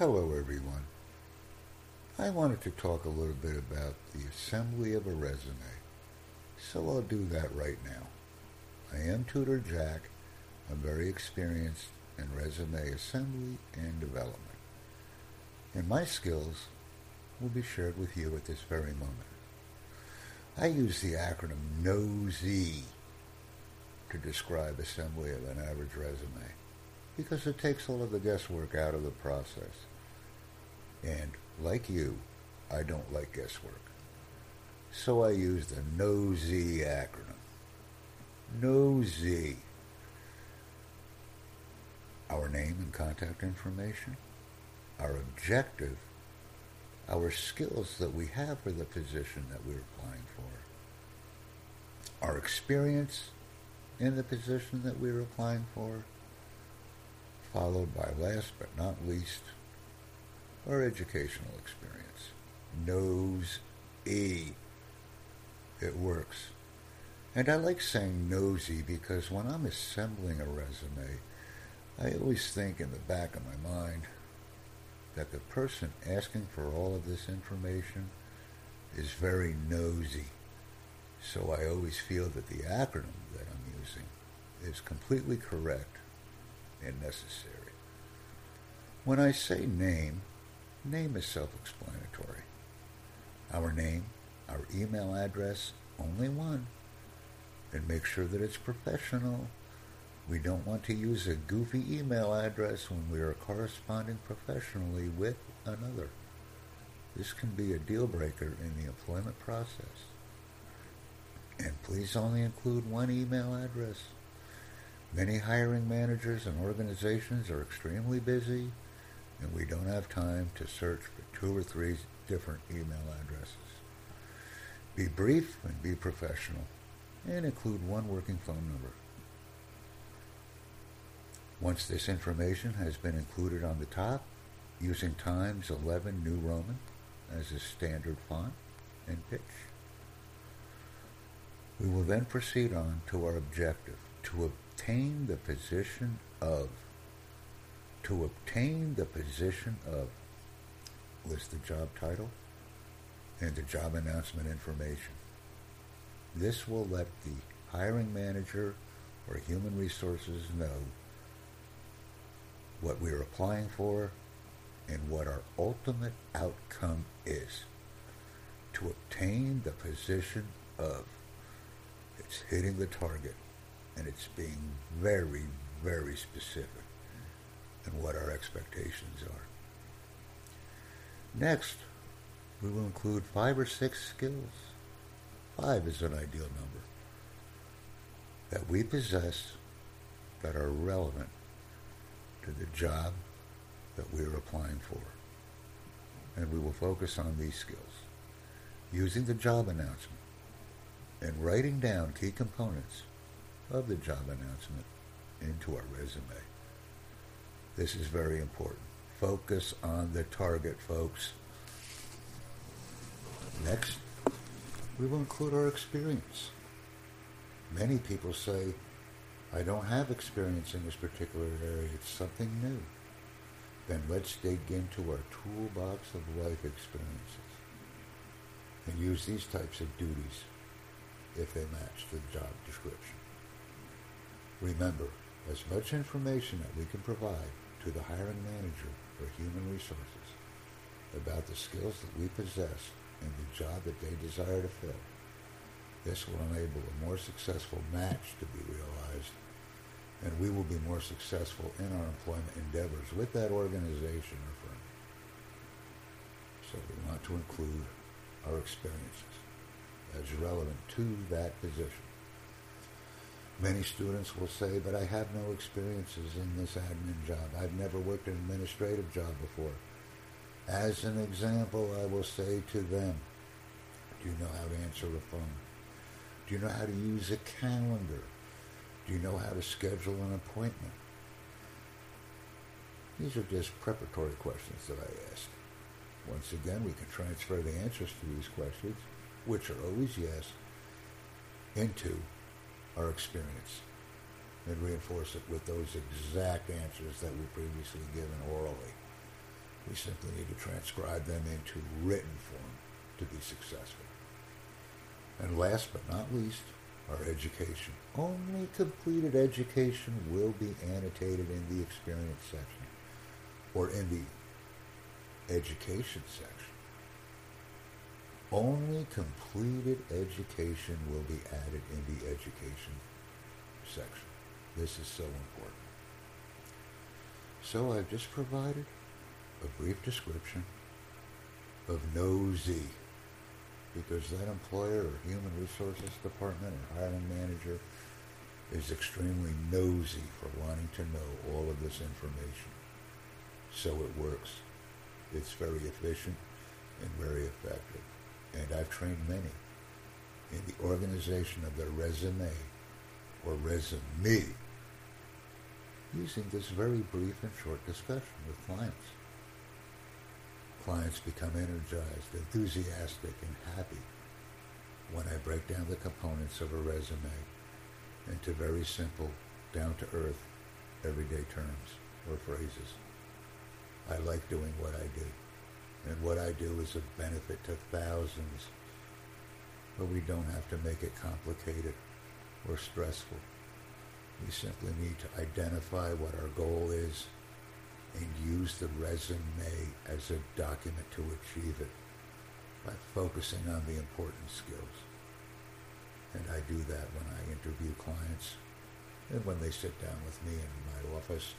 Hello, everyone. I wanted to talk a little bit about the assembly of a resume, so I'll do that right now. I am Tutor Jack. I'm very experienced in resume assembly and development. And my skills will be shared with you at this very moment. I use the acronym NOZ to describe assembly of an average resume because it takes all of the guesswork out of the process. And like you, I don't like guesswork. So I use the NOZ acronym. NOZ. Our name and contact information, our objective, our skills that we have for the position that we're applying for, our experience in the position that we're applying for, followed by last but not least, our educational experience. Knows E. It works. And I like saying nosy because when I'm assembling a resume, I always think in the back of my mind that the person asking for all of this information is very nosy. So I always feel that the acronym that I'm using is completely correct and necessary. When I say name, name is self-explanatory. Our name, our email address, only one, and make sure that it's professional. We don't want to use a goofy email address when we are corresponding professionally with another. This can be a deal breaker in the employment process. And please only include one email address. Many hiring managers and organizations are extremely busy, and we don't have time to search for two or three different email addresses. Be brief and be professional, and include one working phone number. Once this information has been included on the top, using Times 11 New Roman as a standard font and pitch, we will then proceed on to our objective, to obtain the position of, to obtain the position of, list the job title and the job announcement information. This will let the hiring manager or human resources know what we're applying for and what our ultimate outcome is to obtain the position of. It's hitting the target and it's being very, very specific in what our expectations are. Next, we will include five or six skills. Five is an ideal number that we possess that are relevant to the job that we're applying for. And we will focus on these skills. Using the job announcement and writing down key components of the job announcement into our resume. This is very important. Focus on the target, folks. Next, we will include our experience. Many people say, I don't have experience in this particular area. It's something new. Then let's dig into our toolbox of life experiences and use these types of duties if they match the job description. Remember, as much information that we can provide to the hiring manager for human resources about the skills that we possess and the job that they desire to fill, this will enable a more successful match to be realized, and we will be more successful in our employment endeavors with that organization or firm. So we want to include our experiences as relevant to that position. Many students will say, but I have no experiences in this admin job. I've never worked an administrative job before. As an example, I will say to them, do you know how to answer a phone? Do you know how to use a calendar? Do you know how to schedule an appointment? These are just preparatory questions that I ask. Once again, we can transfer the answers to these questions, which are always yes, into our experience and reinforce it with those exact answers that we previously given orally. We simply need to transcribe them into written form to be successful. And last but not least, our education. Only completed education will be annotated in the experience section or in the education section. Only completed education will be added in the education section. This is so important. So I've just provided a brief description of NOSY because that employer or human resources department or hiring manager is extremely nosy for wanting to know all of this information. So it works. It's very efficient and very effective. And I've trained many in the organization of their resume or resume using this very brief and short discussion with clients. Clients become energized, enthusiastic, and happy when I break down the components of a resume into very simple, down-to-earth, everyday terms or phrases. I like doing what I do, and what I do is of benefit to thousands, but we don't have to make it complicated or stressful. We simply need to identify what our goal is and use the resume as a document to achieve it by focusing on the important skills. And I do that when I interview clients and when they sit down with me in my office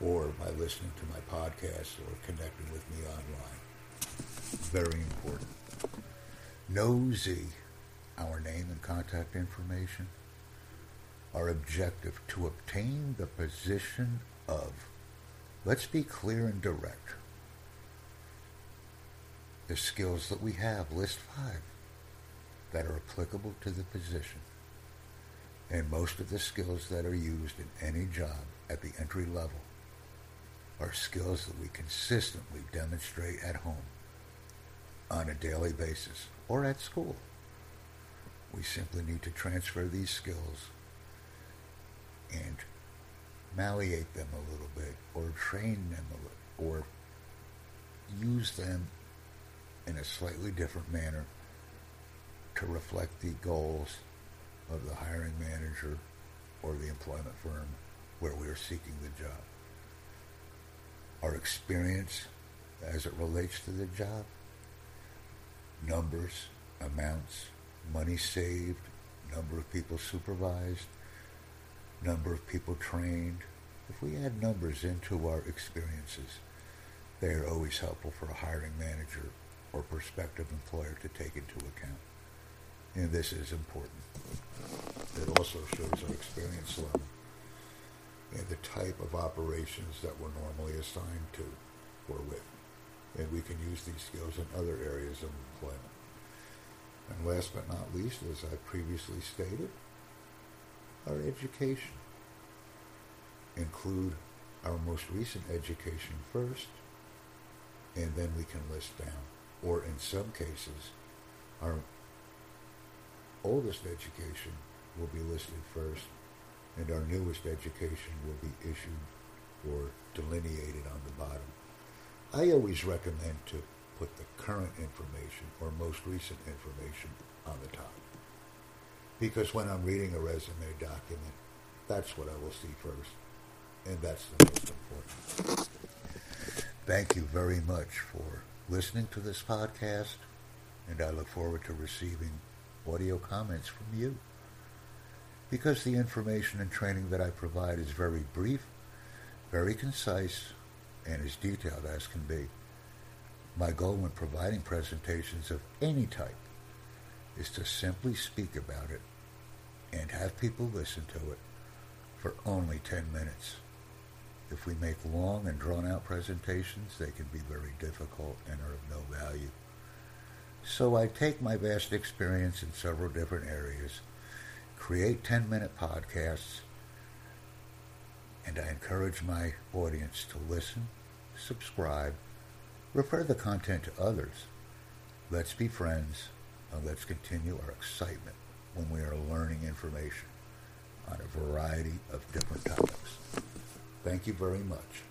or by listening to my podcast or connecting with me online. Very important. Nosy, our name and contact information, our objective to obtain the position of Let's be clear and direct. The skills that we have, list five, that are applicable to the position. And most of the skills that are used in any job at the entry level are skills that we consistently demonstrate at home on a daily basis or at school. We simply need to transfer these skills and malleate them a little bit or train them a little or use them in a slightly different manner to reflect the goals of the hiring manager or the employment firm where we are seeking the job. Our experience as it relates to the job, numbers, amounts, money saved, number of people supervised, number of people trained. If we add numbers into our experiences, they are always helpful for a hiring manager or prospective employer to take into account. And this is important. It also shows our experience level and the type of operations that we're normally assigned to or with. And we can use these skills in other areas of employment. And last but not least, as I previously stated, our education. Include our most recent education first, and then we can list down. Or in some cases, our oldest education will be listed first, and our newest education will be issued or delineated on the bottom. I always recommend to put the current information or most recent information on the top. Because when I'm reading a resume document, that's what I will see first. And that's the most important. Thank you very much for listening to this podcast, and I look forward to receiving audio comments from you. Because the information and training that I provide is very brief, very concise, and as detailed as can be. My goal when providing presentations of any type is to simply speak about it and have people listen to it for only 10 minutes. If we make long and drawn out presentations, they can be very difficult and are of no value. So I take my vast experience in several different areas, create 10 minute podcasts, and I encourage my audience to listen, subscribe, refer the content to others. Let's be friends and let's continue our excitement when we are learning information on a variety of different topics. Thank you very much.